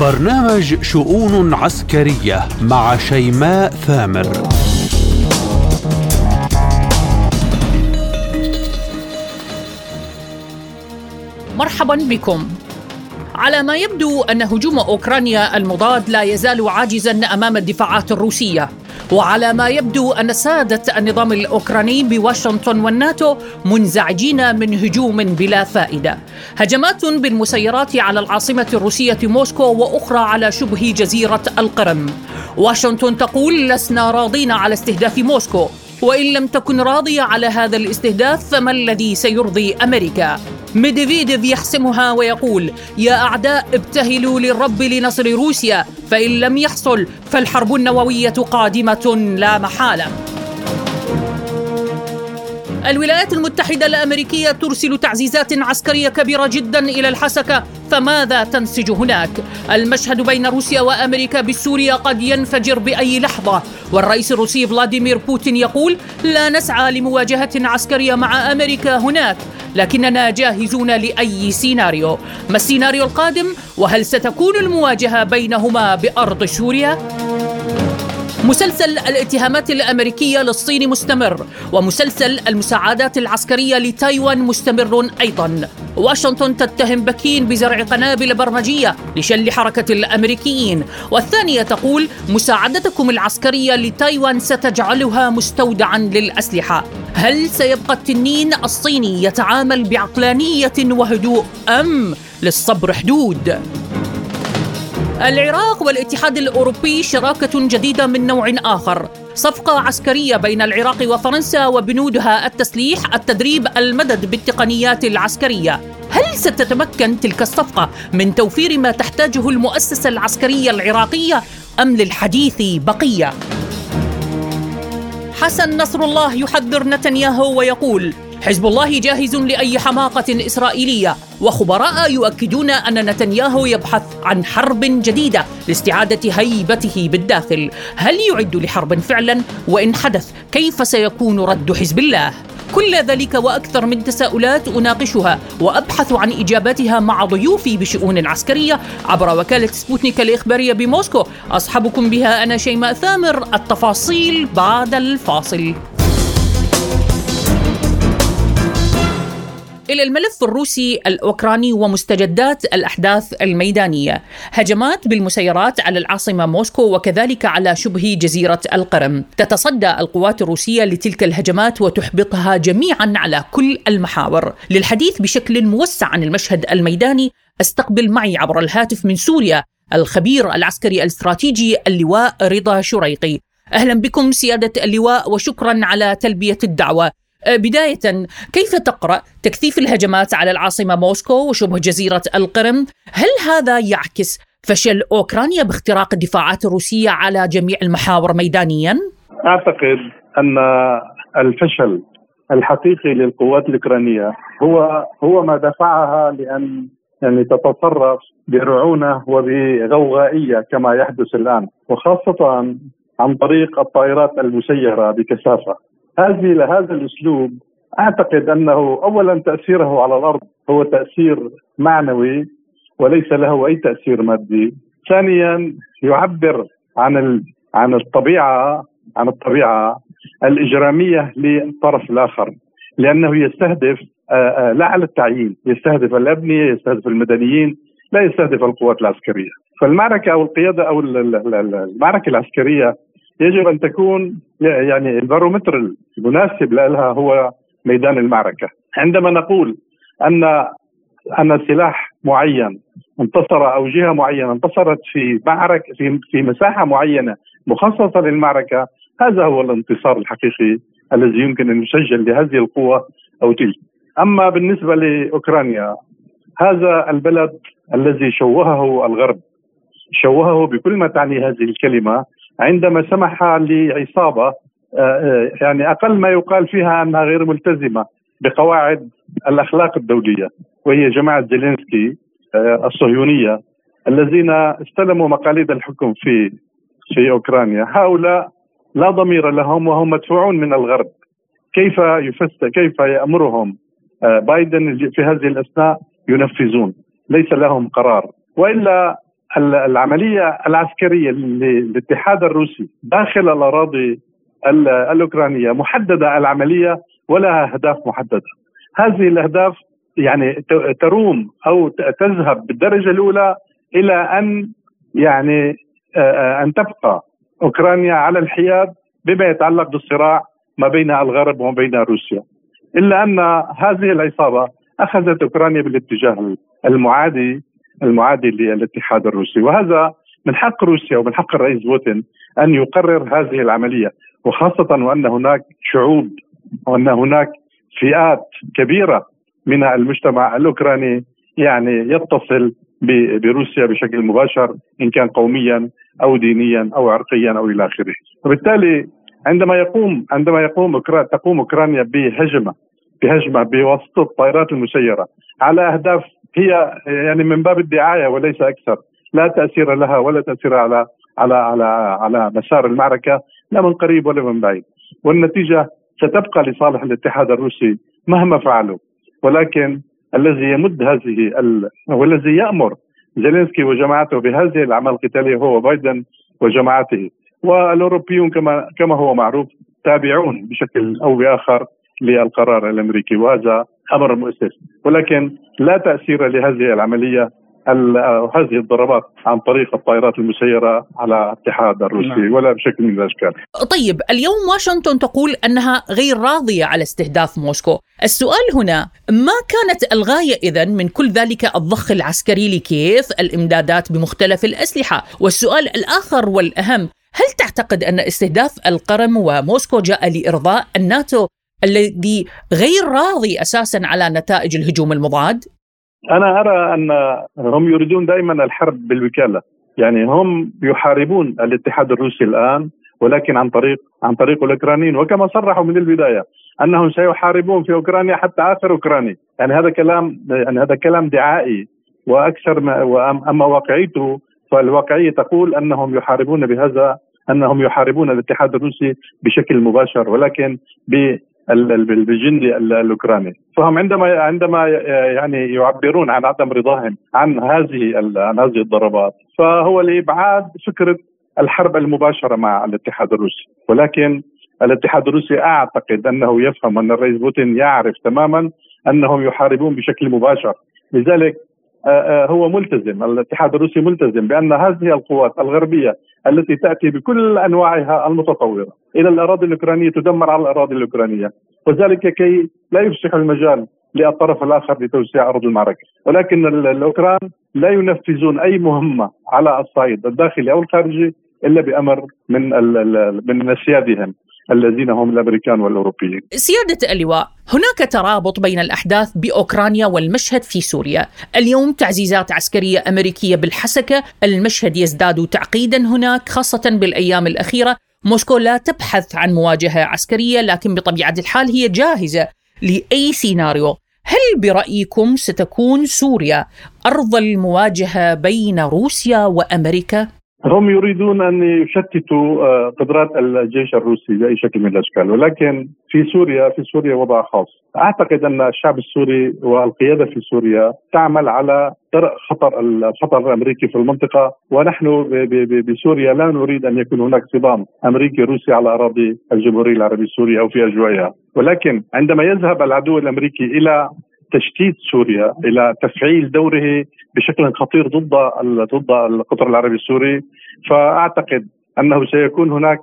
برنامج شؤون عسكرية مع شيماء ثامر. مرحبا بكم. على ما يبدو أن هجوم أوكرانيا المضاد لا يزال عاجزا أمام الدفاعات الروسية. وعلى ما يبدو أن سادة النظام الأوكراني بواشنطن والناتو منزعجين من هجوم بلا فائدة. هجمات بالمسيرات على العاصمة الروسية موسكو وأخرى على شبه جزيرة القرم. واشنطن تقول لسنا راضين على استهداف موسكو. وإن لم تكن راضية على هذا الاستهداف فما الذي سيرضي أمريكا؟ ميدفيديف يحسمها ويقول يا أعداء ابتهلوا للرب لنصر روسيا فإن لم يحصل فالحرب النووية قادمة لا محالة. الولايات المتحدة الأمريكية ترسل تعزيزات عسكرية كبيرة جدا إلى الحسكة فماذا تنسج هناك؟ المشهد بين روسيا وأمريكا بسوريا قد ينفجر بأي لحظة والرئيس الروسي فلاديمير بوتين يقول لا نسعى لمواجهة عسكرية مع أمريكا هناك لكننا جاهزون لأي سيناريو ما السيناريو القادم؟ وهل ستكون المواجهة بينهما بأرض سوريا؟ مسلسل الاتهامات الأمريكية للصين مستمر ومسلسل المساعدات العسكرية لتايوان مستمر أيضا. واشنطن تتهم بكين بزرع قنابل برمجية لشل حركة الأمريكيين. والثانية تقول مساعدتكم العسكرية لتايوان ستجعلها مستودعا للأسلحة. هل سيبقى التنين الصيني يتعامل بعقلانية وهدوء أم للصبر حدود؟ العراق والاتحاد الأوروبي شراكة جديدة من نوع آخر. صفقة عسكرية بين العراق وفرنسا وبنودها التسليح التدريب المدد بالتقنيات العسكرية. هل ستتمكن تلك الصفقة من توفير ما تحتاجه المؤسسة العسكرية العراقية أم للحديث بقية؟ حسن نصر الله يحذر نتنياهو ويقول حزب الله جاهز لأي حماقة إسرائيلية وخبراء يؤكدون أن نتنياهو يبحث عن حرب جديدة لاستعادة هيبته بالداخل. هل يعد لحرب فعلا؟ وإن حدث كيف سيكون رد حزب الله؟ كل ذلك وأكثر من تساؤلات أناقشها وأبحث عن إجاباتها مع ضيوفي بشؤون عسكرية عبر وكالة سبوتنيك الإخبارية بموسكو. أصحبكم بها أنا شيماء ثامر التفاصيل بعد الفاصل. إلى الملف الروسي الأوكراني ومستجدات الأحداث الميدانية. هجمات بالمسيرات على العاصمة موسكو وكذلك على شبه جزيرة القرم. تتصدى القوات الروسية لتلك الهجمات وتحبطها جميعا على كل المحاور. للحديث بشكل موسع عن المشهد الميداني استقبل معي عبر الهاتف من سوريا الخبير العسكري الاستراتيجي اللواء رضا شريقي. أهلا بكم سيادة اللواء وشكرا على تلبية الدعوة. بداية كيف تقرأ تكثيف الهجمات على العاصمة موسكو وشبه جزيرة القرم هل هذا يعكس فشل أوكرانيا باختراق الدفاعات الروسية على جميع المحاور ميدانيا؟ أعتقد أن الفشل الحقيقي للقوات الأوكرانية هو هو ما دفعها لأن يعني تتصرف برعونة وبغوغائية كما يحدث الآن وخاصة عن طريق الطائرات المسيرة بكثافة هذه هذا الأسلوب. أعتقد أنه اولا تأثيره على الأرض هو تأثير معنوي وليس له أي تأثير مادي. ثانيا يعبر عن عن الطبيعة عن الطبيعة الإجرامية للطرف الآخر لأنه يستهدف لا على التعيين يستهدف الأبنية يستهدف المدنيين لا يستهدف القوات العسكرية. فالمعركة أو القيادة أو المعركة العسكرية يجب أن تكون يعني البارومتر المناسب لها هو ميدان المعركة. عندما نقول أن أن سلاح معين انتصر أو جهة معينة انتصرت في معركه في في مساحة معينة مخصصة للمعركة هذا هو الانتصار الحقيقي الذي يمكن أن يسجل لهذه القوة أو تلك. أما بالنسبة لأوكرانيا هذا البلد الذي شوهه الغرب شوهه بكل ما تعني هذه الكلمة عندما سمح لعصابة آه، آه، يعني أقل ما يقال فيها أنها غير ملتزمة بقواعد الأخلاق الدوليه وهي جماعة زيلينسكي آه، الصهيونية الذين استلموا مقاليد الحكم في في أوكرانيا. هؤلاء لا ضمير لهم وهم مدفوعون من الغرب. كيف يفسر كيف يأمرهم بايدن في هذه الأثناء؟ ينفذون. ليس لهم قرار. وإلا العملية العسكرية للاتحاد الروسي داخل الأراضي الأوكرانية محددة العملية ولها أهداف محددة. هذه الأهداف يعني تروم أو تذهب بالدرجة الأولى إلى أن يعني أن تبقى أوكرانيا على الحياد بما يتعلق بالصراع ما بين الغرب وما بين روسيا. إلا أن هذه العصابة أخذت أوكرانيا بالاتجاه المعادي المعادي للاتحاد الروسي. وهذا من حق روسيا ومن حق الرئيس بوتين أن يقرر هذه العملية وخاصة وأن هناك شعوب وأن هناك فئات كبيرة من المجتمع الأوكراني يعني يتصل بروسيا بشكل مباشر إن كان قوميا أو دينيا أو عرقيا أو إلى آخره. وبالتالي عندما يقوم عندما يقوم تقوم أوكرانيا بهجمة بهجمة بواسطه الطائرات المسيرة على أهداف هي يعني من باب الدعاية وليس أكثر. لا تأثير لها ولا تأثير على على على على مسار المعركة لا من قريب ولا من بعيد. والنتيجة ستبقى لصالح الاتحاد الروسي مهما فعلوا. ولكن الذي يمد هذه ال... والذي يأمر زيلينسكي وجماعته بهذه الأعمال القتالية هو بايدن وجماعته. والأوروبيون كما كما هو معروف تابعون بشكل أو بآخر للقرار الأمريكي وهذا أمر مؤسف. ولكن لا تأثير لهذه العملية هذه الضربات عن طريق الطائرات المسيرة على الاتحاد الروسي نعم. ولا بشكل من الأشكال. طيب اليوم واشنطن تقول أنها غير راضية على استهداف موسكو. السؤال هنا ما كانت الغاية إذا من كل ذلك الضخ العسكري لكييف؟ الإمدادات بمختلف الأسلحة. والسؤال الآخر والأهم هل تعتقد أن استهداف القرم وموسكو جاء لإرضاء الناتو؟ الذي غير راضي أساسا على نتائج الهجوم المضاد؟ أنا أرى أن هم يريدون دائما الحرب بالوكالة، يعني هم يحاربون الاتحاد الروسي الآن ولكن عن طريق عن طريق الأوكرانيين. وكما صرحوا من البداية أنهم سيحاربون في أوكرانيا حتى آخر أوكراني، يعني هذا كلام يعني هذا كلام دعائي. وأكثر ما أما واقعيته فالواقعية تقول أنهم يحاربون بهذا أنهم يحاربون الاتحاد الروسي بشكل مباشر ولكن بالجندي الأوكراني. فهم عندما عندما يعني يعبرون عن عدم رضاهم عن هذه عن هذه الضربات فهو لإبعاد فكرة الحرب المباشرة مع الاتحاد الروسي. ولكن الاتحاد الروسي أعتقد أنه يفهم أن الرئيس بوتين يعرف تماما أنهم يحاربون بشكل مباشر. لذلك هو ملتزم الاتحاد الروسي ملتزم بأن هذه القوات الغربية التي تأتي بكل أنواعها المتطورة. إلى الأراضي الأوكرانية تدمر على الأراضي الأوكرانية وذلك كي لا يفسح المجال للطرف الآخر لتوسيع أرض المعركة، ولكن الأوكران لا ينفذون أي مهمة على الصعيد الداخلي أو الخارجي إلا بأمر من من سيادهم الذين هم الأمريكان والأوروبيين. سيادة اللواء، هناك ترابط بين الأحداث بأوكرانيا والمشهد في سوريا، اليوم تعزيزات عسكرية أمريكية بالحسكة، المشهد يزداد تعقيدا هناك خاصة بالأيام الأخيرة، موسكو لا تبحث عن مواجهة عسكرية لكن بطبيعة الحال هي جاهزة لأي سيناريو. هل برأيكم ستكون سوريا أرض المواجهة بين روسيا وأمريكا؟ هم يريدون أن يشتتوا آه، قدرات الجيش الروسي بأي شكل من الأشكال. ولكن في سوريا في سوريا وضع خاص. أعتقد أن الشعب السوري والقيادة في سوريا تعمل على درء خطر الخطر الأمريكي في المنطقة. ونحن بسوريا لا نريد أن يكون هناك صدام أمريكي روسي على أراضي الجمهورية العربية السورية أو في اجوائها ولكن عندما يذهب العدو الأمريكي إلى تشتيت سوريا إلى تفعيل دوره بشكل خطير ضد ضد القطر العربي السوري. فأعتقد أنه سيكون هناك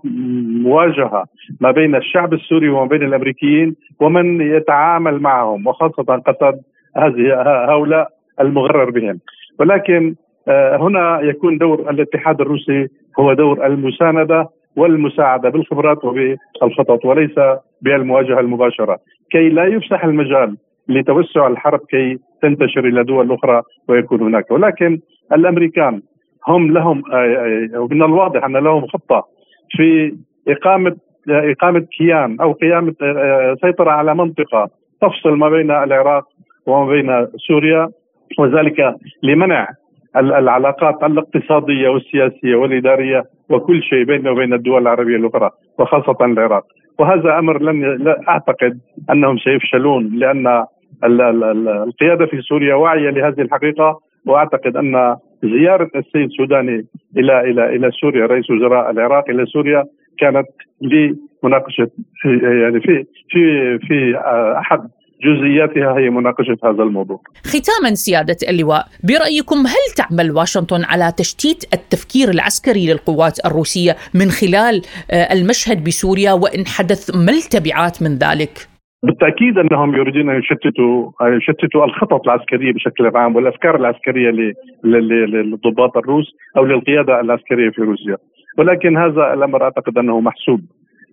مواجهة ما بين الشعب السوري وما بين الأمريكيين ومن يتعامل معهم وخاصة قسد هذه هؤلاء المغرر بهم. ولكن آه، هنا يكون دور الاتحاد الروسي هو دور المساندة والمساعدة بالخبرات وبالخطط وليس بالمواجهة المباشرة. كي لا يفسح المجال لتوسع الحرب كي تنتشر إلى دول أخرى ويكون هناك. ولكن الأمريكان هم لهم من الواضح أن لهم خطة في إقامة إقامة كيان أو قيام آه، سيطرة على منطقة تفصل ما بين العراق وما بين سوريا وذلك لمنع العلاقات الاقتصادية والسياسية والإدارية وكل شيء بيننا وبين الدول العربية الأخرى وخاصة العراق. وهذا أمر لن أعتقد أنهم سيفشلون لأن القيادة في سوريا واعية لهذه الحقيقة وأعتقد أن زيارة السيد السوداني إلى إلى إلى سوريا رئيس وزراء العراق إلى سوريا كانت لمناقشة يعني في في في أحد جزئياتها هي مناقشة هذا الموضوع. ختاما سيادة اللواء، برأيكم هل تعمل واشنطن على تشتيت التفكير العسكري للقوات الروسية من خلال آه، المشهد بسوريا وإن حدث ما التبعات من ذلك؟ بالتأكيد أنهم يريدون أن يشتتوا يشتتوا الخطط العسكرية بشكل عام والأفكار العسكرية للضباط الروس أو للقيادة العسكرية في روسيا. ولكن هذا الأمر أعتقد أنه محسوب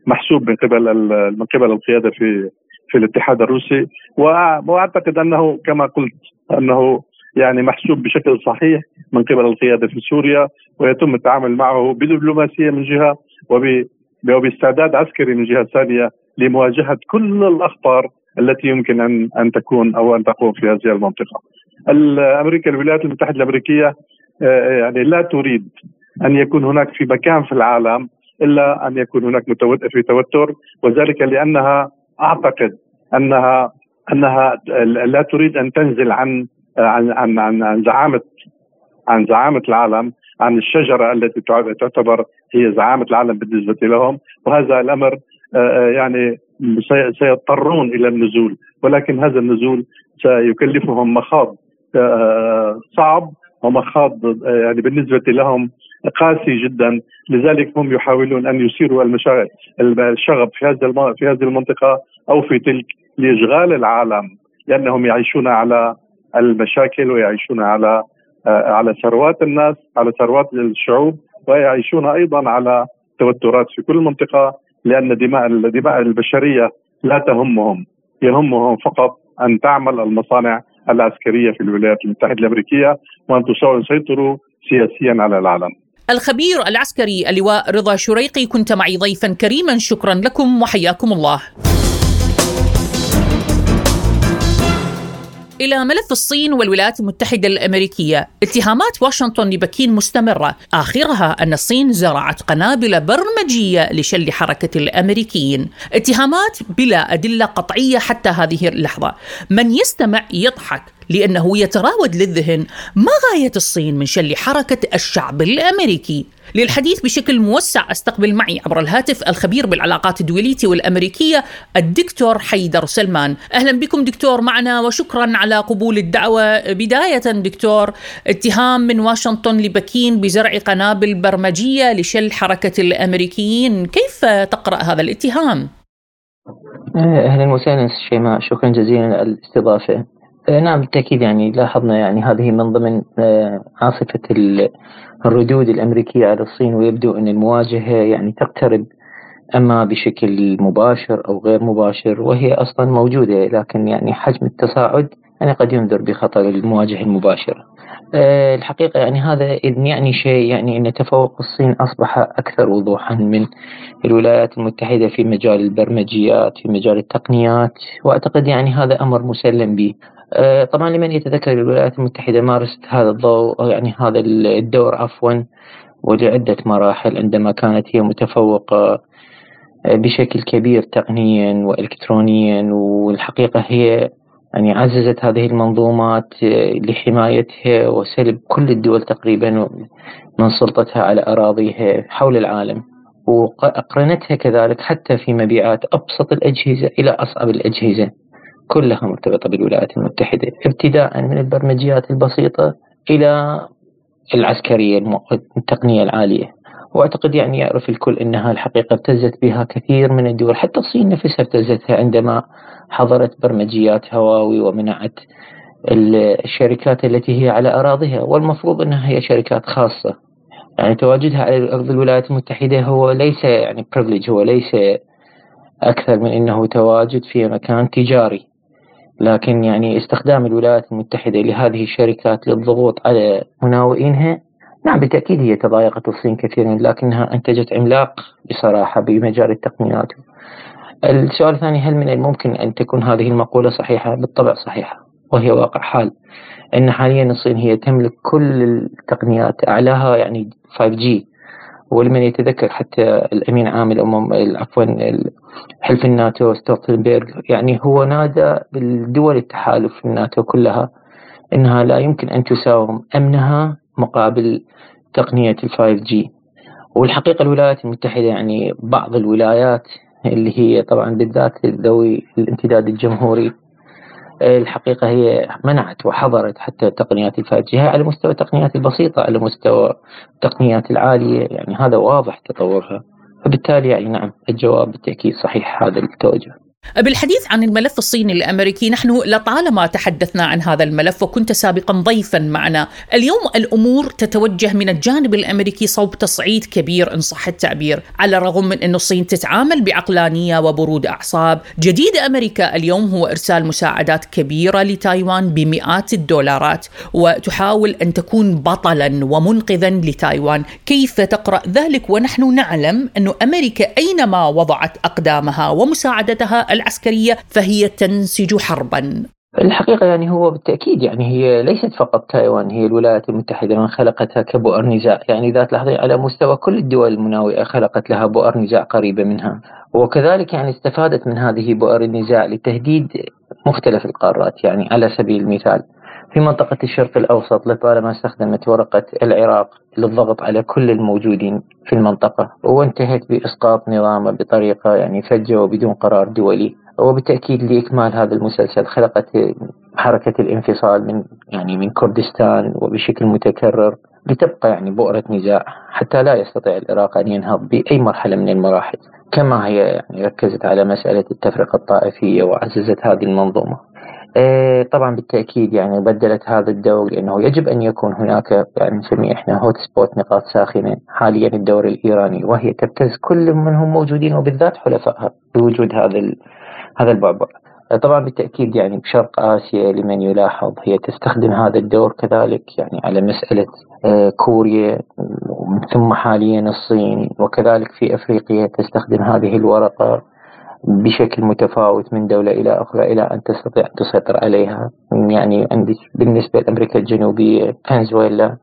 محسوب من قبل من قبل القيادة في في الاتحاد الروسي. وأعتقد أنه كما قلت أنه يعني محسوب بشكل صحيح من قبل القيادة في سوريا ويتم التعامل معه بدبلوماسية من جهة وباستعداد عسكري من جهة ثانية لمواجهة كل الاخطار التي يمكن ان أن تكون أو أن تقوم في هذه المنطقة. أمريكا الولايات المتحدة الأمريكية آه، يعني لا تريد أن يكون هناك في مكان في العالم إلا أن يكون هناك في توتر وذلك لأنها أعتقد انها أنها لا تريد أن تنزل عن عن عن عن, عن زعامه عن زعامة العالم عن الشجرة التي تعتبر هي زعامة العالم بالنسبة لهم وهذا الأمر يعني سيضطرون إلى النزول ولكن هذا النزول سيكلفهم مخاض آه، صعب ومخاض يعني بالنسبة لهم قاسي جدا. لذلك هم يحاولون أن يثيروا المشاغل الشغب في هذا في هذه المنطقة أو في تلك لإشغال العالم لأنهم يعيشون على المشاكل ويعيشون على على ثروات الناس على ثروات الشعوب ويعيشون أيضا على توترات في كل منطقة. لأن دماء الدماء البشرية لا تهمهم يهمهم فقط أن تعمل المصانع العسكرية في الولايات المتحدة الأمريكية وأن تسيطروا سياسيا على العالم. الخبير العسكري اللواء رضا شريقي كنت معي ضيفا كريما شكرا لكم وحياكم الله. إلى ملف الصين والولايات المتحدة الأمريكية. اتهامات واشنطن لبكين مستمرة. آخرها أن الصين زرعت قنابل برمجية لشل حركة الأمريكيين. اتهامات بلا أدلة قطعية حتى هذه اللحظة. من يستمع يضحك لأنه يتراود للذهن ما غاية الصين من شل حركة الشعب الأمريكي. للحديث بشكل موسع. استقبل معي عبر الهاتف الخبير بالعلاقات الدولية والأمريكية الدكتور حيدر سلمان. أهلا بكم دكتور معنا وشكرا على قبول الدعوة. بداية دكتور اتهام من واشنطن لبكين بزرع قنابل برمجية لشل حركة الأمريكيين. كيف تقرأ هذا الاتهام؟ أهلا وسهلا شيماء. شكرا جزيلا على الاستضافة. آه، نعم بالتأكيد يعني لاحظنا يعني هذه من ضمن آه، عاصفة الردود الأمريكية على الصين ويبدو أن المواجهة يعني تقترب أما بشكل مباشر أو غير مباشر وهي أصلا موجودة لكن يعني حجم التصاعد يعني قد ينذر بخطر المواجهة المباشرة. آه، الحقيقة يعني هذا إذن يعني شيء يعني أن تفوق الصين أصبح أكثر وضوحا من الولايات المتحدة في مجال البرمجيات في مجال التقنيات وأعتقد يعني هذا أمر مسلم به. طبعا لمن يتذكر الولايات المتحدة مارست هذا الضوء يعني هذا الدور عفوا ولعدة مراحل عندما كانت هي متفوقة آه، بشكل كبير تقنيا والكترونيا والحقيقة هي يعني عززت هذه المنظومات آه، لحمايتها وسلب كل الدول تقريبا من سلطتها على أراضيها حول العالم. وأقرنتها كذلك حتى في مبيعات أبسط الأجهزة إلى أصعب الأجهزة. كلها مرتبطة بالولايات المتحدة. ابتداء من البرمجيات البسيطة إلى العسكرية التقنية العالية. وأعتقد يعني يعرف الكل إنها الحقيقة ابتزت بها كثير من الدول. حتى الصين نفسها ابتزتها عندما حضرت برمجيات هواوي ومنعت الشركات التي هي على أراضيها. والمفروض إنها هي شركات خاصة. يعني تواجدها على أرض الولايات المتحدة هو ليس يعني بريفليج هو ليس أكثر من إنه تواجد في مكان تجاري. لكن يعني استخدام الولايات المتحدة لهذه الشركات للضغوط على مناوئينها نعم بالتأكيد هي تضايقت الصين كثيرا لكنها أنتجت عملاق بصراحة بمجال التقنيات السؤال الثاني هل من الممكن أن تكون هذه المقولة صحيحة؟ بالطبع صحيحة وهي واقع حال أن حاليا الصين هي تملك كل التقنيات أعلاها يعني 5G ولمن يتذكر حتى الأمين عام الامم عفوا حلف الناتو ستولتنبرغ. يعني هو نادى بالدول التحالف الناتو كلها إنها لا يمكن أن تساوم أمنها مقابل تقنية ال 5G والحقيقة الولايات المتحدة يعني بعض الولايات اللي هي طبعا بالذات ذوي الامتداد الجمهوري الحقيقة هي منعت وحظرت حتى التقنيات ال five G. على مستوى التقنيات البسيطة على مستوى التقنيات العالية يعني هذا واضح تطورها. فبالتالي يعني نعم الجواب بالتأكيد صحيح هذا التوجه. بالحديث عن الملف الصيني الأمريكي نحن لطالما تحدثنا عن هذا الملف وكنت سابقا ضيفا معنا، اليوم الأمور تتوجه من الجانب الأمريكي صوب تصعيد كبير إن صح التعبير، على الرغم من إنه الصين تتعامل بعقلانيه وبرود أعصاب، جديد أمريكا اليوم هو إرسال مساعدات كبيرة لتايوان بمئات الدولارات وتحاول أن تكون بطلا ومنقذا لتايوان، كيف تقرأ ذلك؟ ونحن نعلم انه أمريكا أينما وضعت أقدامها ومساعدتها العسكرية فهي تنسج حربا. الحقيقة يعني هو بالتأكيد يعني هي ليست فقط تايوان هي الولايات المتحدة من خلقتها كبؤر نزاع يعني ذات لحظة على مستوى كل الدول المناوئة خلقت لها بؤر نزاع قريبة منها. وكذلك يعني استفادت من هذه بؤر النزاع لتهديد مختلف القارات يعني على سبيل المثال في منطقة الشرق الأوسط لطالما استخدمت ورقة العراق للضغط على كل الموجودين في المنطقة وانتهت بإسقاط نظامه بطريقة يعني فجة وبدون قرار دولي. وبالتأكيد لإكمال هذا المسلسل خلقت حركة الانفصال من يعني من كردستان وبشكل متكرر لتبقى يعني بؤرة نزاع حتى لا يستطيع العراق أن ينهض بأي مرحلة من المراحل كما هي يعني ركزت على مسألة التفرقة الطائفية وعززت هذه المنظومة. إيه، طبعا بالتأكيد يعني بدلت هذا الدور لأنه يجب أن يكون هناك يعني نسميه إحنا هوت سبوت نقاط ساخنة حاليا الدور الإيراني وهي تبتز كل منهم موجودين وبالذات حلفائها بوجود هذا هذا البعبع. طبعا بالتأكيد يعني بشرق آسيا لمن يلاحظ هي تستخدم هذا الدور كذلك يعني على مسألة إيه، كوريا ثم حاليا الصين وكذلك في أفريقيا تستخدم هذه الورقة بشكل متفاوت من دولة إلى أخرى إلى أن تستطيع أن تسيطر عليها. يعني بالنسبة لأمريكا الجنوبية فنزويلا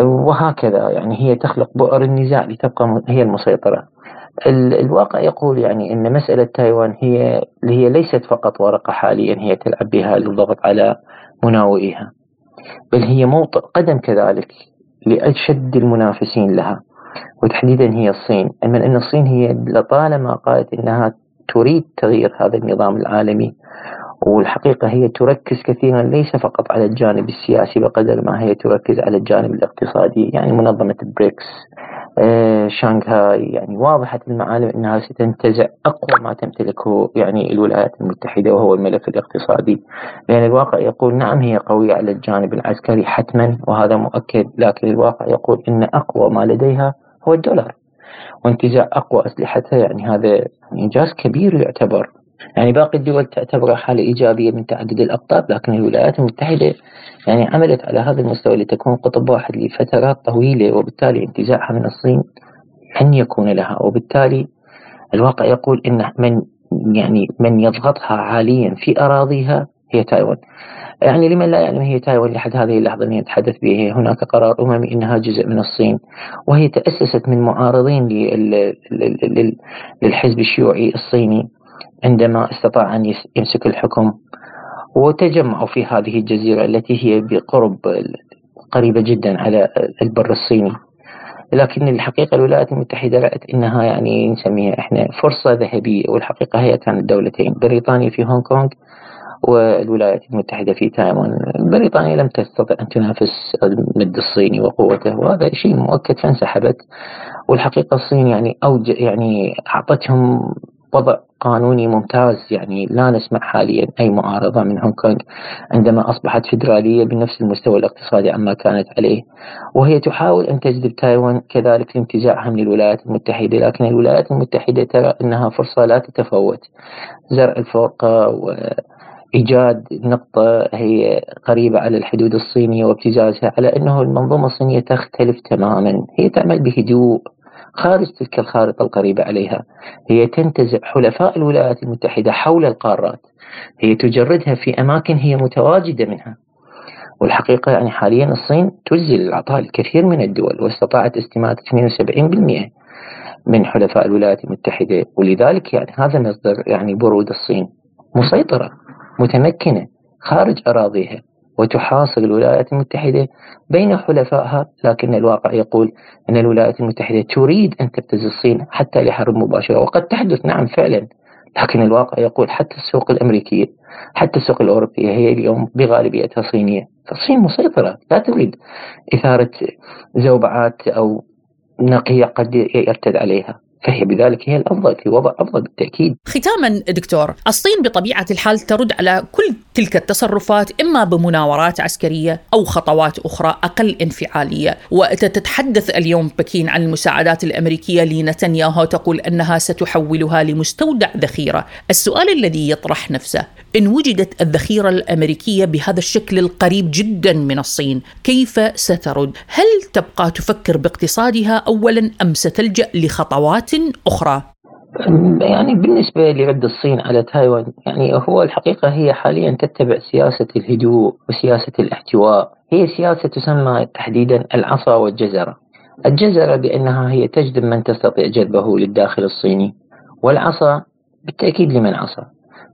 وهكذا. يعني هي تخلق بؤر النزاع لتبقى هي المسيطرة. الواقع يقول يعني أن مسألة تايوان هي هي ليست فقط ورقة حاليا هي تلعب بها للضغط على مناوئها. بل هي موطئ قدم كذلك لأشد المنافسين لها. وتحديدا هي الصين. أما أن الصين هي لطالما قالت أنها تريد تغيير هذا النظام العالمي والحقيقة هي تركز كثيرا ليس فقط على الجانب السياسي بقدر ما هي تركز على الجانب الاقتصادي يعني منظمة بريكس آه، شانغهاي يعني واضحة المعالم أنها ستنتزع أقوى ما تمتلكه يعني الولايات المتحدة وهو الملف الاقتصادي. لأن الواقع يقول نعم هي قوية على الجانب العسكري حتما وهذا مؤكد لكن الواقع يقول أن أقوى ما لديها هو الدولار. وانتزاع أقوى أسلحتها يعني هذا إنجاز كبير يعتبر. يعني باقي الدول تعتبر حالة إيجابية من تعدد الأقطاب لكن الولايات المتحدة يعني عملت على هذا المستوى لتكون قطب واحد لفترات طويلة وبالتالي انتزاعها من الصين لن يكون لها. وبالتالي الواقع يقول إن من يعني من يضغطها حاليا في أراضيها هي تايوان. يعني لمن لا يعلم هي تايوان لحد هذه اللحظة اللي نتحدث به هناك قرار أممي أنها جزء من الصين وهي تأسست من معارضين للحزب الشيوعي الصيني عندما استطاع أن يمسك الحكم. وتجمعوا في هذه الجزيرة التي هي بقرب قريبة جدا على البر الصيني. لكن الحقيقة الولايات المتحدة رأت أنها يعني نسميها إحنا فرصة ذهبية والحقيقة هي كانت دولتين بريطانيا في هونغ كونغ والولايات المتحدة في تايوان. بريطانيا لم تستطع أن تنافس المد الصيني وقوته وهذا شيء مؤكد فانسحبت. والحقيقة الصين يعني أوج يعني أعطتهم وضع قانوني ممتاز يعني لا نسمع حاليا أي معارضة من هونغ كونغ عندما أصبحت فيدرالية بنفس المستوى الاقتصادي عما كانت عليه. وهي تحاول أن تجذب تايوان كذلك لانتزاعها من الولايات المتحدة لكن الولايات المتحدة ترى أنها فرصة لا تتفوت. زرع الفرقة و إيجاد نقطة هي قريبة على الحدود الصينية وابتزازها على أنه المنظومة الصينية تختلف تماما. هي تعمل بهدوء خارج تلك الخارطة القريبة عليها. هي تنتزع حلفاء الولايات المتحدة حول القارات. هي تجردها في أماكن هي متواجدة منها. والحقيقة يعني حاليا الصين تزل العطاء الكثير من الدول واستطاعت استماتة 72% من حلفاء الولايات المتحدة. ولذلك يعني هذا مصدر يعني برود الصين مسيطرة. متمكنة خارج أراضيها وتحاصر الولايات المتحدة بين حلفائها لكن الواقع يقول أن الولايات المتحدة تريد أن تبتز الصين حتى لحرب مباشرة وقد تحدث نعم فعلا لكن الواقع يقول حتى السوق الأمريكية حتى السوق الأوروبية هي اليوم بغالبيتها صينية. فالصين مسيطرة لا تريد إثارة زوبعات أو نقية قد يرتد عليها. فهي بذلك هي الأفضل في وضع أفضل بالتأكيد. ختاما دكتور، الصين بطبيعة الحال ترد على كل تلك التصرفات إما بمناورات عسكرية أو خطوات أخرى أقل انفعالية، وتتحدث اليوم بكين عن المساعدات الأمريكية لنتنياهو تقول أنها ستحولها لمستودع ذخيرة، السؤال الذي يطرح نفسه إن وجدت الذخيرة الأمريكية بهذا الشكل القريب جدا من الصين، كيف سترد؟ هل تبقى تفكر باقتصادها اولا أم ستلجأ لخطوات أخرى؟ يعني بالنسبة لرد الصين على تايوان يعني هو الحقيقة هي حاليا تتبع سياسة الهدوء وسياسة الاحتواء هي سياسة تسمى تحديدا العصا والجزرة الجزرة بأنها هي تجذب من تستطيع جذبه للداخل الصيني والعصا بالتأكيد لمن عصى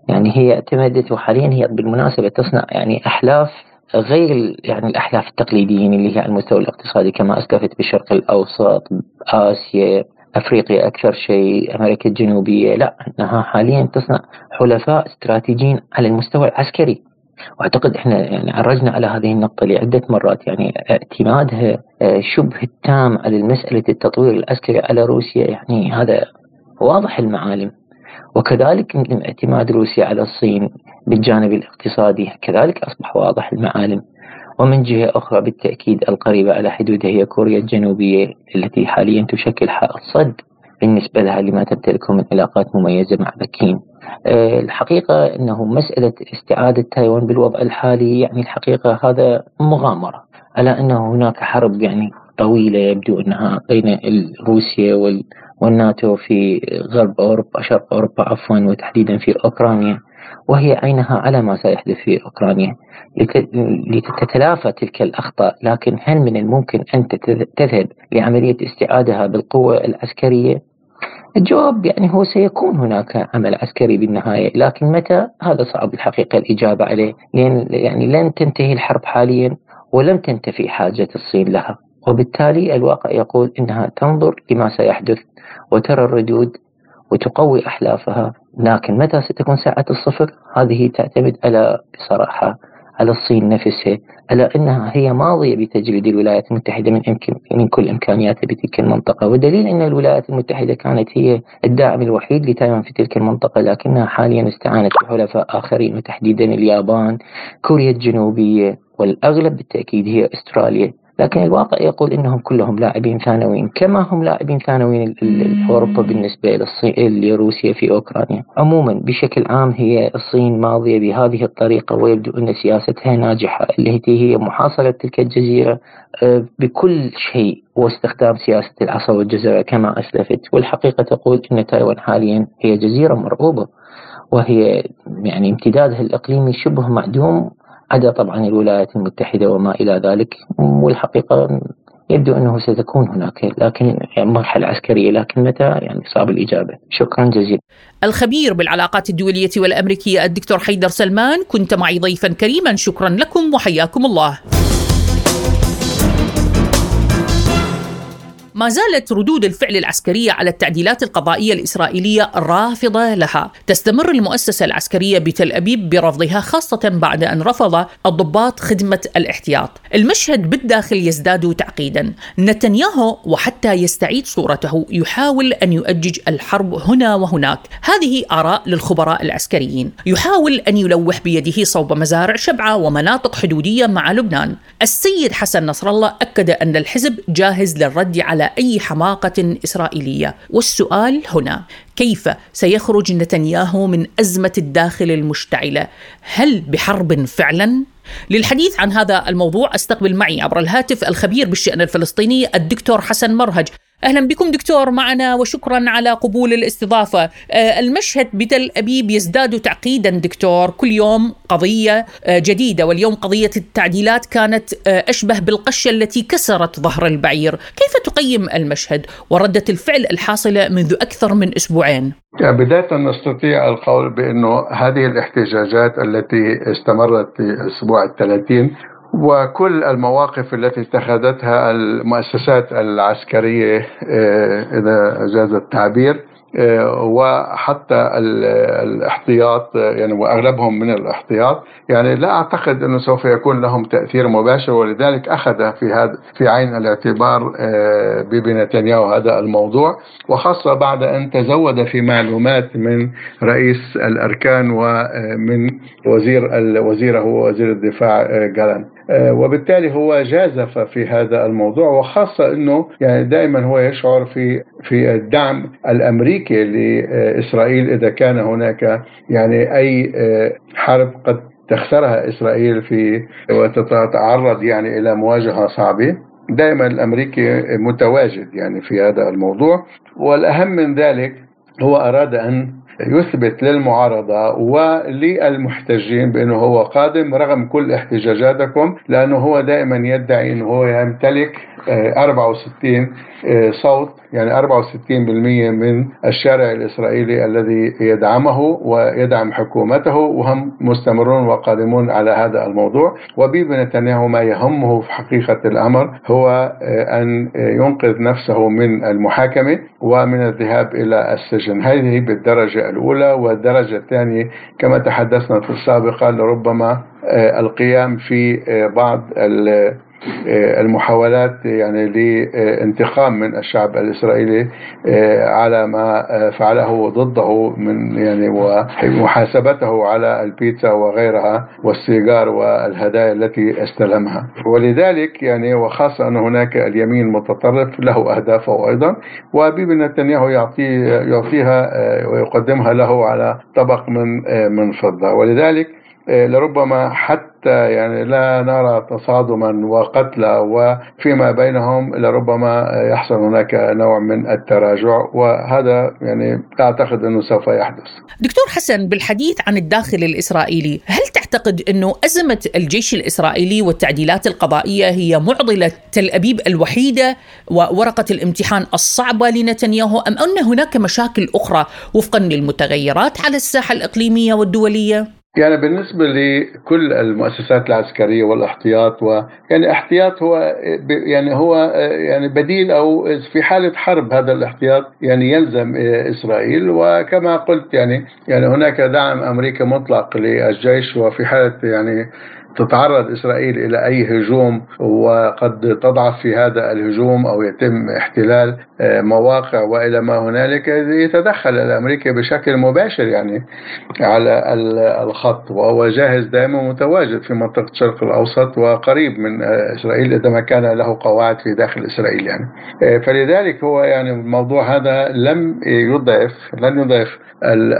يعني هي اعتمدت وحاليا هي بالمناسبة تصنع يعني أحلاف غير يعني الأحلاف التقليديين اللي هي على المستوى الاقتصادي كما أسلفت بالشرق الأوسط آسيا أفريقيا أكثر شيء أمريكا الجنوبية لا إنها حاليا تصنع حلفاء استراتيجيين على المستوى العسكري. وأعتقد إحنا يعني عرجنا على هذه النقطة لعدة مرات. يعني اعتمادها آه، شبه التام على مساله التطوير العسكري على روسيا يعني هذا واضح المعالم. وكذلك اعتماد روسيا على الصين بالجانب الاقتصادي. كذلك أصبح واضح المعالم. ومن جهة أخرى بالتأكيد القريبة على حدودها هي كوريا الجنوبية التي حاليا تشكل حائط صد بالنسبة لها لما تمتلكه من علاقات مميزة مع بكين. آه، الحقيقة أنه مسألة استعادة تايوان بالوضع الحالي يعني الحقيقة هذا مغامرة. على أنه هناك حرب يعني طويلة يبدو أنها بين روسيا والناتو في غرب أوروبا شرق أوروبا عفوا وتحديدا في أوكرانيا وهي عينها على ما سيحدث في أوكرانيا. لتتلافى تلك الأخطاء لكن هل من الممكن أن تذهب لعملية استعادها بالقوة العسكرية؟ الجواب يعني هو سيكون هناك عمل عسكري بالنهاية لكن متى؟ هذا صعب الحقيقة الإجابة عليه لأن يعني لن تنتهي الحرب حاليا ولم تنتفي حاجة الصين لها. وبالتالي الواقع يقول إنها تنظر لما سيحدث وترى الردود وتقوي أحلافها لكن متى ستكون ساعة الصفر؟ هذه تعتمد على بصراحة على الصين نفسها على أنها هي ماضية بتجريد الولايات المتحدة من يمكن من كل إمكانياتها بتلك المنطقة. ودليل أن الولايات المتحدة كانت هي الداعم الوحيد لتايوان في تلك المنطقة لكنها حاليا استعانت بحلفاء آخرين وتحديدا اليابان كوريا الجنوبية والأغلب بالتأكيد هي أستراليا. لكن الواقع يقول إنهم كلهم لاعبين ثانويين كما هم لاعبين ثانويين لاوروبا بالنسبة للصين لروسيا في أوكرانيا. عموما بشكل عام هي الصين ماضية بهذه الطريقة ويبدو أن سياستها ناجحة اللي هي محاصرة تلك الجزيرة آه، بكل شيء واستخدام سياسة العصا والجزره كما أسلفت. والحقيقة تقول إن تايوان حاليا هي جزيرة مرعوبة وهي يعني امتدادها الإقليمي شبه معدوم عدا طبعا الولايات المتحدة وما إلى ذلك والحقيقة يبدو أنه ستكون هناك لكن يعني مرحلة عسكرية لكن متى؟ يعني صعب الإجابة. شكرا جزيلا. الخبير بالعلاقات الدولية والأمريكية الدكتور حيدر سلمان كنت معي ضيفا كريما شكرا لكم وحياكم الله. ما زالت ردود الفعل العسكرية على التعديلات القضائية الإسرائيلية رافضة لها. تستمر المؤسسة العسكرية بتل أبيب برفضها خاصة بعد أن رفض الضباط خدمة الاحتياط. المشهد بالداخل يزداد تعقيدا. نتنياهو وحتى يستعيد صورته يحاول أن يؤجج الحرب هنا وهناك. هذه آراء للخبراء العسكريين. يحاول أن يلوح بيده صوب مزارع شبعة ومناطق حدودية مع لبنان. السيد حسن نصر الله أكد أن الحزب جاهز للرد على أي حماقة إسرائيلية. والسؤال هنا كيف سيخرج نتنياهو من أزمة الداخل المشتعلة؟ هل بحرب فعلا؟ للحديث عن هذا الموضوع أستقبل معي عبر الهاتف الخبير بالشأن الفلسطيني الدكتور حسن مرهج أهلا بكم دكتور معنا وشكرا على قبول الاستضافة. آه، المشهد بتل أبيب يزداد تعقيدا دكتور. كل يوم قضية آه، جديدة واليوم قضية التعديلات كانت آه، أشبه بالقشة التي كسرت ظهر البعير. كيف تقيم المشهد؟ وردة الفعل الحاصلة منذ أكثر من أسبوعين. بداية نستطيع القول بأنه هذه الاحتجاجات التي استمرت في الأسبوع الثلاثين وكل المواقف التي اتخذتها المؤسسات العسكرية آه، إذا جاز التعبير آه، وحتى الاحتياط يعني وأغلبهم من الاحتياط. يعني لا أعتقد إنه سوف يكون لهم تأثير مباشر ولذلك أخذ في هذا في عين الاعتبار آه، بيبي نتنياهو هذا الموضوع. وخاصة بعد أن تزود في معلومات من رئيس الأركان ومن وزير وزيره وزير الدفاع جالان آه، وبالتالي هو جازف في هذا الموضوع وخاصة أنه يعني دائما هو يشعر في في الدعم الأمريكي لإسرائيل إذا كان هناك يعني أي آه، حرب قد تخسرها إسرائيل في وتتعرض يعني إلى مواجهة صعبة. دائما الأمريكي متواجد يعني في هذا الموضوع. والأهم من ذلك هو أراد أن يثبت للمعارضة وللمحتجين بأنه هو قادم رغم كل احتجاجاتكم لأنه هو دائما يدعي أنه هو يمتلك 64 آه، آه، صوت يعني 64% من الشارع الإسرائيلي الذي يدعمه ويدعم حكومته وهم مستمرون وقادمون على هذا الموضوع. وبيبي نتنياهو ما يهمه في حقيقة الأمر هو آه، أن ينقذ نفسه من المحاكمة ومن الذهاب إلى السجن. هذه بالدرجة الأولى. والدرجة الثانية كما تحدثنا في السابقة لربما القيام في بعض المحاولات يعني لانتقام من الشعب الإسرائيلي آه، على ما آه، فعله ضده من يعني ومحاسبته على البيتزا وغيرها والسيجار والهدايا التي استلمها. ولذلك يعني وخاصة أن هناك اليمين المتطرف له أهدافه أيضا وبيبي نتنياهو يعطي يعطيها ويقدمها له على طبق من من فضة. ولذلك لربما حتى حتى يعني لا نرى تصادما وقتلى وفيما بينهم لربما يحصل هناك نوع من التراجع وهذا يعني أعتقد أنه سوف يحدث. دكتور حسن بالحديث عن الداخل الإسرائيلي، هل تعتقد أنه أزمة الجيش الإسرائيلي والتعديلات القضائية هي معضلة تل أبيب الوحيدة وورقة الامتحان الصعبة لنتنياهو أم أن هناك مشاكل أخرى وفقا للمتغيرات على الساحة الإقليمية والدولية؟ يعني بالنسبة لكل المؤسسات العسكرية والاحتياط و يعني احتياط هو يعني هو يعني بديل أو في حالة حرب هذا الاحتياط يعني يلزم إسرائيل وكما قلت يعني يعني هناك دعم أمريكي مطلق للجيش وفي حالة يعني تتعرض إسرائيل إلى أي هجوم وقد تضعف في هذا الهجوم أو يتم احتلال آه، مواقع وإلى ما هنالك يتدخل الامريكي بشكل مباشر يعني على الخط وهو جاهز دائما متواجد في منطقة الشرق الأوسط وقريب من آه، إسرائيل اذا ما كان له قواعد في داخل إسرائيل يعني. آه، فلذلك هو يعني الموضوع هذا لم يضعف لن يضعف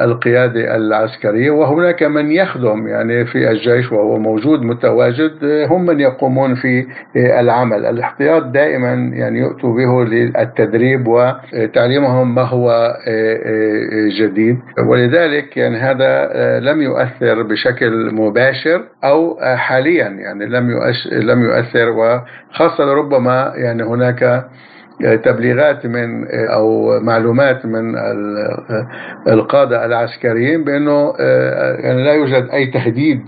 القيادة العسكرية وهناك من يخدم يعني في الجيش وهو موجود متواجد هم من يقومون في العمل. الاحتياط دائما يعني يؤتوا به للتدريب وتعليمهم ما هو جديد. ولذلك يعني هذا لم يؤثر بشكل مباشر أو حاليا يعني لم لم يؤثر. وخاصة ربما يعني هناك تبليغات من أو معلومات من القادة العسكريين بأنه يعني لا يوجد أي تهديد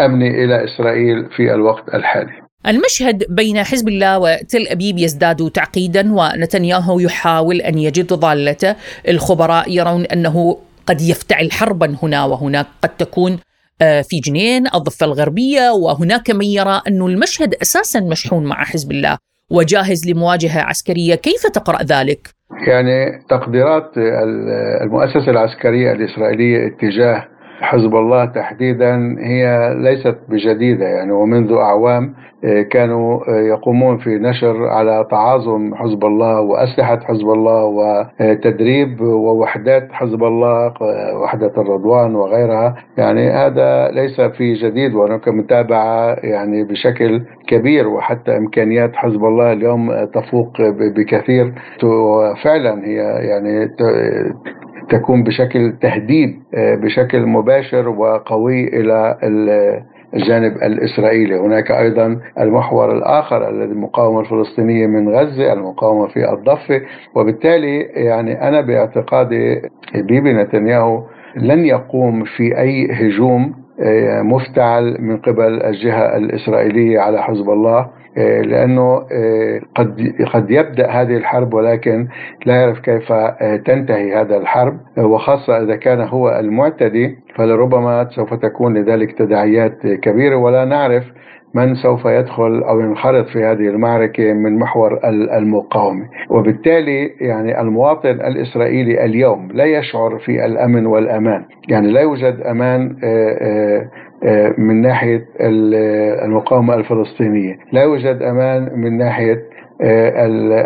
أمني إلى إسرائيل في الوقت الحالي. المشهد بين حزب الله وتل أبيب يزداد تعقيدا ونتنياهو يحاول أن يجد ضالته، الخبراء يرون أنه قد يفتعل حربا هنا وهناك قد تكون آه، في جنين الضفة الغربية وهناك من يرى أن المشهد أساسا مشحون مع حزب الله وجاهز لمواجهة عسكرية، كيف تقرأ ذلك؟ يعني تقديرات المؤسسة العسكرية الإسرائيلية اتجاه حزب الله تحديدا هي ليست بجديدة يعني ومنذ أعوام آه، كانوا آه، يقومون في نشر على تعاظم حزب الله وأسلحة حزب الله وتدريب ووحدات حزب الله وحدة الرضوان وغيرها. يعني هذا ليس في جديد وهناك متابعة يعني بشكل كبير وحتى إمكانيات حزب الله اليوم تفوق بكثير. وفعلا هي يعني تكون بشكل تهديد آه، بشكل مباشر وقوي إلى الجانب الإسرائيلي. هناك أيضا المحور الآخر الذي المقاومة الفلسطينية من غزة المقاومة في الضفة. وبالتالي يعني أنا باعتقادي بيبي نتنياهو لن يقوم في أي هجوم آه، مفتعل من قبل الجهة الإسرائيلية على حزب الله. آه، لأنه آه، قد قد يبدأ هذه الحرب ولكن لا يعرف كيف تنتهي هذا الحرب. وخاصة إذا كان هو المعتدي فلربما سوف تكون لذلك تداعيات كبيرة. ولا نعرف من سوف يدخل أو ينخرط في هذه المعركة من محور المقاومة، وبالتالي يعني المواطن الإسرائيلي اليوم لا يشعر في الأمن والأمان، يعني لا يوجد أمان آه، آه، آه، من ناحية المقاومة الفلسطينية، لا يوجد أمان من ناحية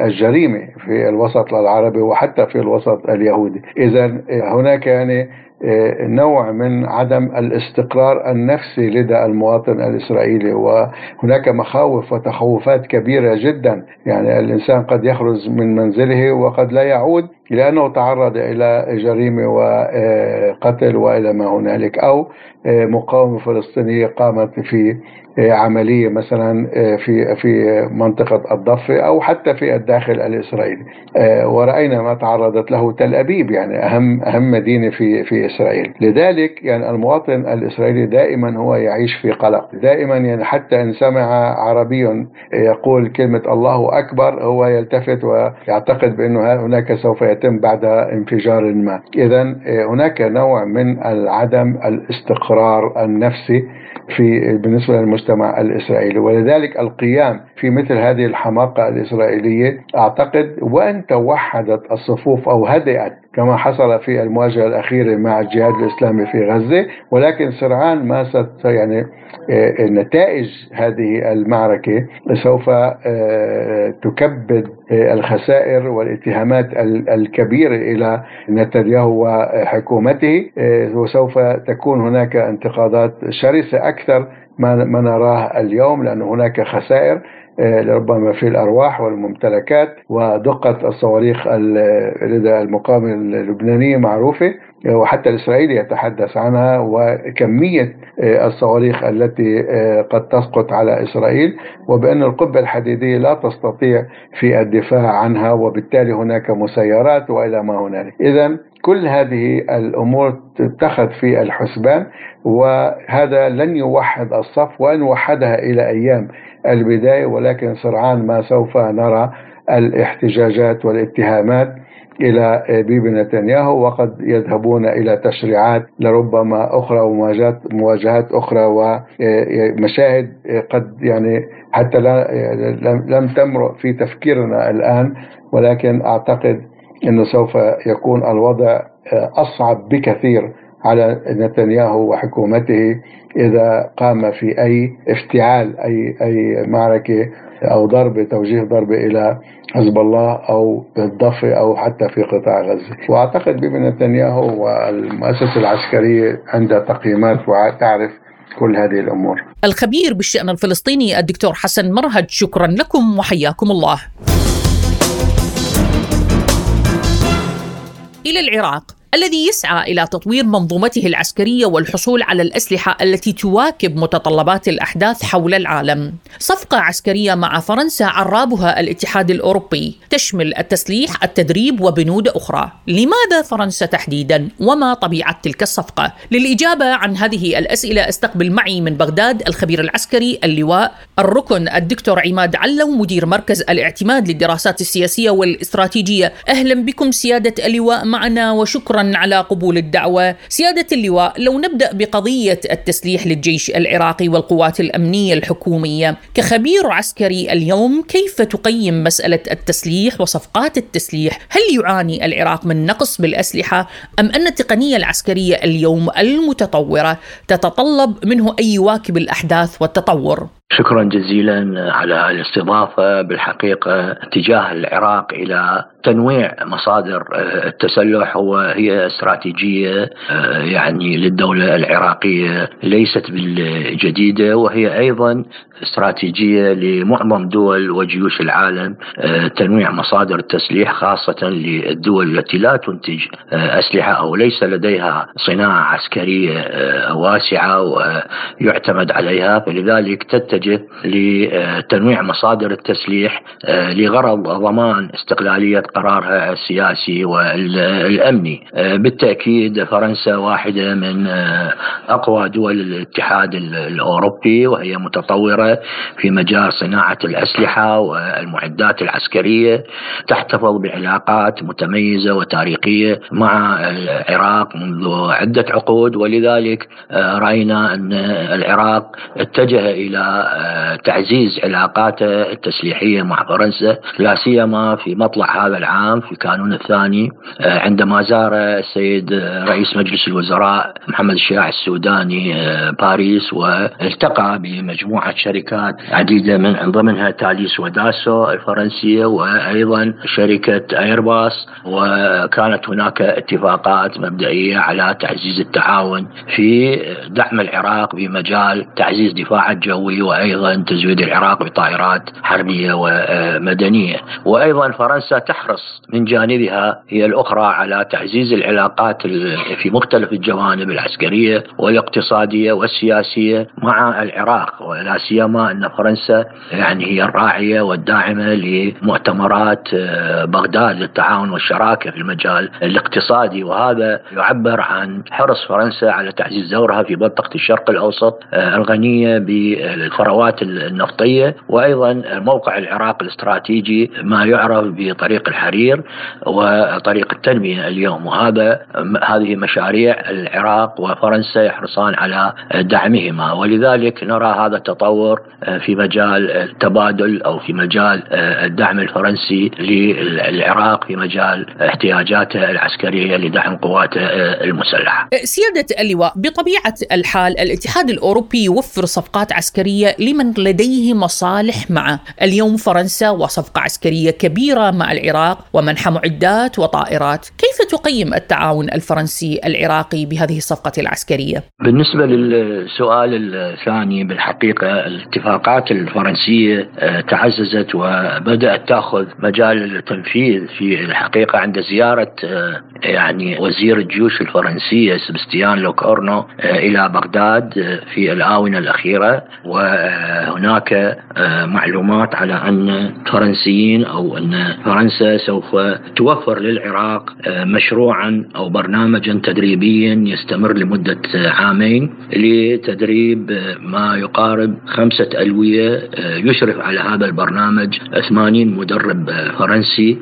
الجريمة في الوسط العربي وحتى في الوسط اليهودي، اذا هناك يعني آه، نوع من عدم الاستقرار النفسي لدى المواطن الإسرائيلي وهناك مخاوف وتخوفات كبيرة جدا. يعني الإنسان قد يخرج من منزله وقد لا يعود لأنه تعرض إلى جريمة وقتل وإلى ما هنالك أو آه، مقاومة فلسطينية قامت في عملية مثلا آه، في في منطقة الضفة أو حتى في الداخل الإسرائيلي. آه، ورأينا ما تعرضت له تل أبيب يعني أهم أهم مدينة في في إسرائيل. لذلك يعني المواطن الإسرائيلي دائما هو يعيش في قلق. دائما يعني حتى إن سمع عربي يقول كلمة الله أكبر هو يلتفت ويعتقد بأنه هناك سوف يتم بعد انفجار ما. اذا آه، هناك نوع من عدم الاستقرار النفسي في بالنسبة للمجتمع الإسرائيلي. ولذلك القيام في مثل هذه الحماقة الإسرائيلية أعتقد وإن توحدت الصفوف أو هدأت كما حصل في المواجهة الأخيرة مع الجهاد الإسلامي في غزة. ولكن سرعان ما ست يعني آه، نتائج هذه المعركة سوف آه، تكبد آه، الخسائر والاتهامات الكبيرة إلى نتنياهو وحكومته. وسوف تكون هناك انتقادات شرسة أكثر ما نراه اليوم لأن هناك خسائر. ربما في الأرواح والممتلكات ودقة الصواريخ لدى المقاومة اللبنانية معروفة وحتى الإسرائيلي يتحدث عنها وكمية الصواريخ التي قد تسقط على إسرائيل وبأن القبة الحديدية لا تستطيع في الدفاع عنها وبالتالي هناك مسيرات وإلى ما هنالك. إذا كل هذه الأمور تتخذ في الحسبان وهذا لن يوحد الصف وإن وحدها إلى أيام البداية ولكن سرعان ما سوف نرى الاحتجاجات والاتهامات إلى بيبي نتنياهو وقد يذهبون إلى تشريعات لربما أخرى ومواجهات مواجهات أخرى ومشاهد قد يعني حتى لا لم تمرق في تفكيرنا الآن ولكن أعتقد إنه سوف يكون الوضع أصعب بكثير على نتنياهو وحكومته إذا قام في أي افتعال أي أي معركة أو ضربه توجيه ضربه إلى حزب الله أو الضفة أو حتى في قطاع غزة، وأعتقد بما نتنياهو والمؤسسة العسكرية عندها تقييمات وتعرف كل هذه الأمور. الخبير بالشأن الفلسطيني الدكتور حسن مرهج شكرا لكم وحياكم الله. إلى العراق الذي يسعى إلى تطوير منظومته العسكرية والحصول على الأسلحة التي تواكب متطلبات الأحداث حول العالم. صفقة عسكرية مع فرنسا عرابها الاتحاد الأوروبي تشمل التسليح، التدريب وبنود أخرى. لماذا فرنسا تحديدا؟ وما طبيعة تلك الصفقة؟ للإجابة عن هذه الأسئلة استقبل معي من بغداد الخبير العسكري اللواء الركن الدكتور عماد علو مدير مركز الاعتماد للدراسات السياسية والإستراتيجية. أهلا بكم سيادة اللواء معنا وشكرا على قبول الدعوة. سيادة اللواء لو نبدأ بقضية التسليح للجيش العراقي والقوات الأمنية الحكومية كخبير عسكري اليوم كيف تقيم مسألة التسليح وصفقات التسليح؟ هل يعاني العراق من نقص بالأسلحة؟ أم أن التقنية العسكرية اليوم المتطورة تتطلب منه أن يواكب الأحداث والتطور؟ شكرا جزيلا على الاستضافة بالحقيقة اتجاه العراق إلى تنويع مصادر آه، التسلح هو هي استراتيجية آه، يعني للدولة العراقية ليست بالجديدة وهي أيضا استراتيجية لمعظم دول وجيوش العالم آه، تنويع مصادر التسليح خاصة للدول التي لا تنتج أسلحة أو ليس لديها صناعة عسكرية واسعة ويعتمد عليها فلذلك تتجه لتنويع مصادر التسليح لغرض ضمان استقلالية قرارها السياسي والأمني. آه، بالتأكيد فرنسا واحدة من آه، أقوى دول الاتحاد الأوروبي وهي متطورة في مجال صناعة الأسلحة والمعدات العسكرية تحتفظ بعلاقات متميزة وتاريخية مع العراق منذ عدة عقود. ولذلك آه، رأينا أن العراق اتجه إلى تعزيز علاقاته التسليحية مع فرنسا لا سيما في مطلع هذا العام في كانون الثاني آه، عندما زار السيد آه، رئيس مجلس الوزراء محمد الشياع السوداني آه، باريس والتقى بمجموعة شركات عديدة من ضمنها تاليس وداسو الفرنسية وأيضا شركة أيرباص وكانت هناك اتفاقات مبدئية على تعزيز التعاون في دعم العراق بمجال تعزيز دفاع الجوي وأيضا تزويد العراق بطائرات حربية ومدنية. وأيضا فرنسا تحرص من جانبها هي الأخرى على تعزيز العلاقات في مختلف الجوانب العسكرية والاقتصادية والسياسية مع العراق. ولا سيما أن فرنسا يعني هي الراعية والداعمة لمؤتمرات آه، بغداد للتعاون والشراكة في المجال الاقتصادي. وهذا يعبر عن حرص فرنسا على تعزيز دورها في منطقة الشرق الأوسط آه، الغنية بالثروات النفطية وأيضا موقع العراق الاستراتيجي ما يعرف بطريق الحرير وطريق التنمية اليوم. وهذا هذه مشاريع العراق وفرنسا يحرصان على دعمهما. ولذلك نرى هذا التطور في مجال التبادل أو في مجال الدعم الفرنسي للعراق في مجال احتياجاته العسكرية لدعم قواته المسلحة. سيادة اللواء بطبيعة الحال الاتحاد الأوروبي يوفر صفقات عسكرية لمن لديه مصالح معه اليوم فرنسا وصفقة عسكرية كبيرة مع العراق ومنح معدات وطائرات كيف تقيم التعاون الفرنسي العراقي بهذه الصفقة العسكرية؟ بالنسبة للسؤال الثاني بالحقيقة الاتفاقات الفرنسية آه، تعززت وبدأت تأخذ مجال التنفيذ في الحقيقة عند زيارة آه، يعني وزير الجيوش الفرنسية سبستيان لوكورنو آه، إلى بغداد في الآونة الأخيرة وهناك معلومات على أن الفرنسيين أو أن فرنسا سوف توفر للعراق آه، مشروعا أو برنامجا تدريبيا يستمر لمدة عامين لتدريب آه، ما يقارب خمسة ألوية آه، يشرف على هذا البرنامج 80 مدرب فرنسي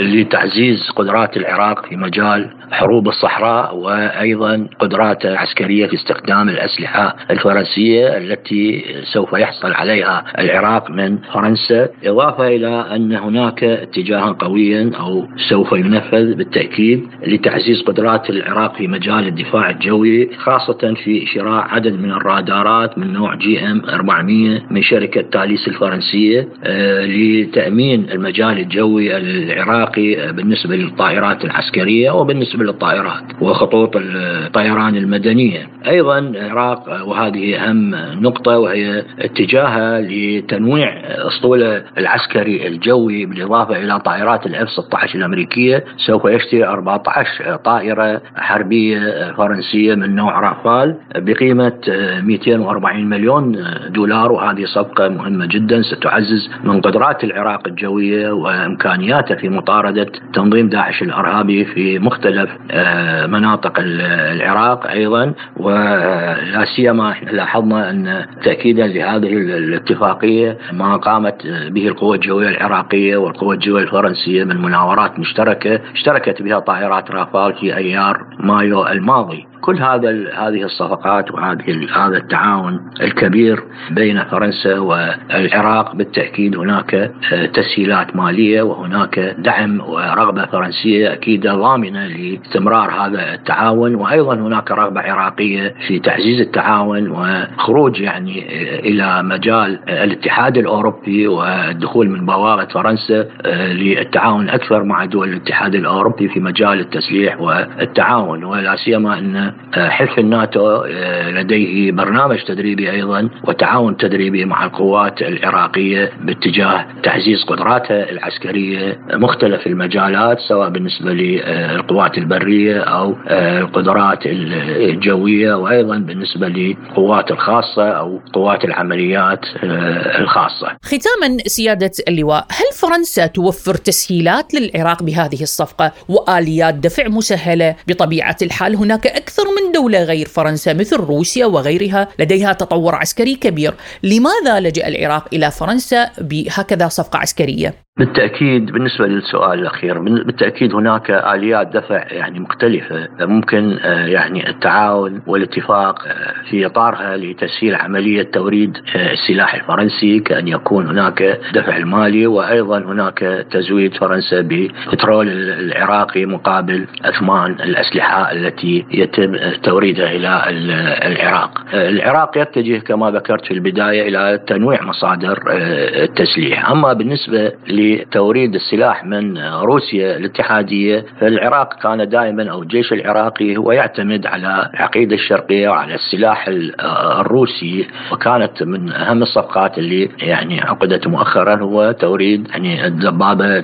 لتعزيز قدرات العراق في مجال حروب الصحراء وأيضا قدراته العسكريه في استخدام الأسلحة الفرنسية التي سوف يحصل عليها العراق من فرنسا إضافة إلى أن هناك اتجاها قويا أو سوف ينفذ بالتأكيد لتعزيز قدرات العراق في مجال الدفاع الجوي خاصة في شراء عدد من الرادارات من نوع جي إم 400 من شركة تاليس الفرنسية آه، لتأمين المجال الجوي العراقي بالنسبة للطائرات العسكرية وبالنسبة للطائرات وخطوط الطيران المدنية. أيضا العراق وهذه أهم نقطة وهي اتجاهها لتنويع اسطوله العسكري الجوي بالإضافة إلى طائرات الإف 16 الأمريكية. سوف يشتري 14 طائرة حربية فرنسية من نوع رافال بقيمة 240 مليون دولار وهذه صفقة مهمة جدا. ستعزز من قدرات العراق الجوية وإمكانياته في مطاردة تنظيم داعش الأرهابي في مختلف مناطق العراق أيضا. ولا سيما لاحظنا أن تأكيدا لهذه الاتفاقية ما قامت به القوى الجوية العراقية والقوى الجوية الفرنسية من مناورات مشتركة اشتركت بها طائرات رافال في أيار مايو الماضي. كل هذا هذه الصفقات وهذه هذا التعاون الكبير بين فرنسا والعراق بالتأكيد هناك آه، تسهيلات مالية وهناك دعم ورغبة فرنسية أكيد ضامنة لاستمرار هذا التعاون. وأيضا هناك رغبة عراقية في تعزيز التعاون وخروج يعني آه، إلى مجال الاتحاد الأوروبي والدخول من بوابة فرنسا آه، للتعاون أكثر مع دول الاتحاد الأوروبي في مجال التسليح والتعاون. ولا سيما أن حلف الناتو آه، لديه برنامج تدريبي أيضا وتعاون تدريبي مع القوات العراقية باتجاه تعزيز قدراتها العسكرية مختلف المجالات سواء بالنسبة للقوات البرية أو آه، القدرات الجوية وأيضا بالنسبة للقوات الخاصة أو قوات العمليات آه، الخاصة. ختاما سيادة اللواء، هل فرنسا توفر تسهيلات للعراق بهذه الصفقة وآليات دفع مسهلة؟ بطبيعة الحال هناك أكثر من دولة غير فرنسا مثل روسيا وغيرها لديها تطور عسكري كبير لماذا لجأ العراق إلى فرنسا بهكذا صفقة عسكرية؟ بالتأكيد بالنسبة للسؤال الأخير بالتأكيد هناك آليات دفع يعني مختلفة ممكن آه، يعني التعاون والاتفاق آه، في إطارها لتسهيل عملية توريد آه، السلاح الفرنسي كأن يكون هناك دفع المالي وأيضا هناك تزويد فرنسا ببترول العراقي مقابل أثمان الأسلحة التي يتم توريدها إلى العراق. العراق يتجه كما ذكرت في البداية إلى تنويع مصادر التسليح، أما بالنسبة لتوريد السلاح من روسيا الاتحادية فالعراق كان دائما أو الجيش العراقي هو يعتمد على العقيدة الشرقية وعلى السلاح الروسي وكانت من أهم الصفقات اللي يعني عقدت مؤخرا هو توريد يعني الدبابة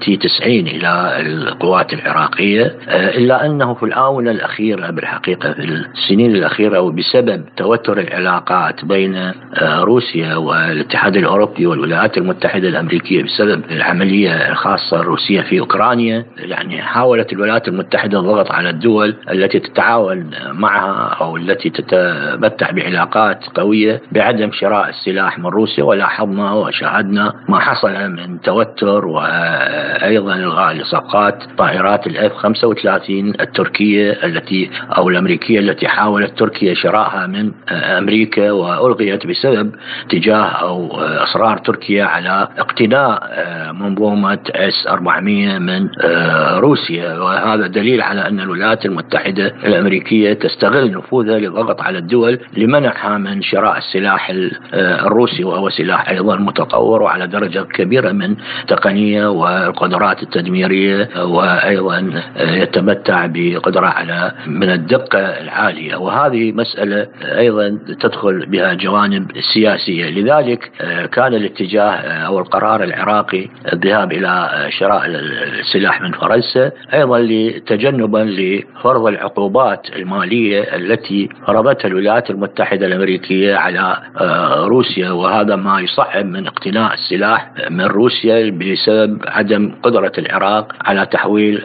تي 90 إلى القوات العراقية. إلا أنه في الآونة الأخيرة بالحقيقة في السنين الأخيرة وبسبب توتر العلاقات بين روسيا والاتحاد الأوروبي والولايات المتحدة الأمريكية بسبب بسبب العملية الخاصة الروسية في أوكرانيا. يعني حاولت الولايات المتحدة الضغط على الدول التي تتعاون معها أو التي تتمتع بعلاقات قوية بعدم شراء السلاح من روسيا. ولاحظنا وشاهدنا ما حصل من توتر وأيضا إلغاء لصفقات طائرات الأف 35 التركية التي أو الأمريكية التي حاولت تركيا شرائها من أمريكا وألغيت بسبب اتجاه أو إصرار تركيا على اقتناء منظومة اس 400 من آه، روسيا. وهذا دليل على أن الولايات المتحدة الأمريكية تستغل نفوذها للضغط على الدول لمنعها من شراء السلاح آه، الروسي وهو سلاح أيضا متطور وعلى درجة كبيرة من التقنية والقدرات التدميرية وأيضا آه، يتمتع بقدرة على من الدقة العالية. وهذه مسألة أيضا تدخل بها جوانب سياسية. لذلك كان الاتجاه أو القرار العراقي العراقي الذهاب إلى شراء السلاح من فرنسا أيضا لتجنبا لفرض العقوبات المالية التي فرضتها الولايات المتحدة الأمريكية على آه، روسيا وهذا ما يصعب من اقتناء السلاح من روسيا بسبب عدم قدرة العراق على تحويل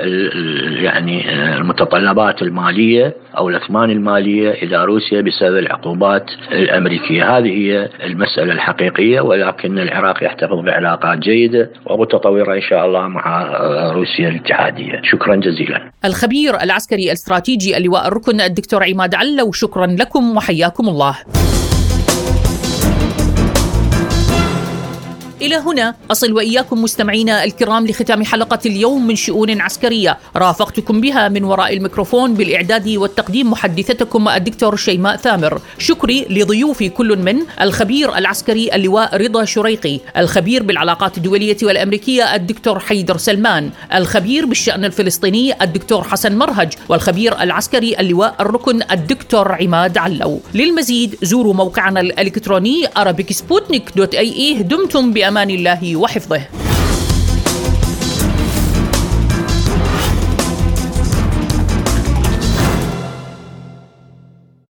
يعني آه، المتطلبات المالية أو الأثمان المالية إلى روسيا بسبب العقوبات الأمريكية. هذه هي المسألة الحقيقية ولكن العراق يحتفظ بعلاقات جيدة ومتطورة إن شاء الله مع روسيا الاتحادية. شكرا جزيلا. الخبير العسكري الاستراتيجي اللواء الركن الدكتور عماد علو شكرا لكم وحياكم الله. إلى هنا أصل وإياكم مستمعينا الكرام لختام حلقة اليوم من شؤون عسكرية. رافقتكم بها من وراء الميكروفون بالإعداد والتقديم محدثتكم الدكتور شيماء ثامر. شكري لضيوفي كل من الخبير العسكري اللواء رضا شريقي الخبير بالعلاقات الدولية والأمريكية الدكتور حيدر سلمان الخبير بالشأن الفلسطيني الدكتور حسن مرهج والخبير العسكري اللواء الركن الدكتور عماد علو. للمزيد زوروا موقعنا الإلكتروني arabicsputnik.ae دمتم بأمان. بأمان أمان الله وحفظه.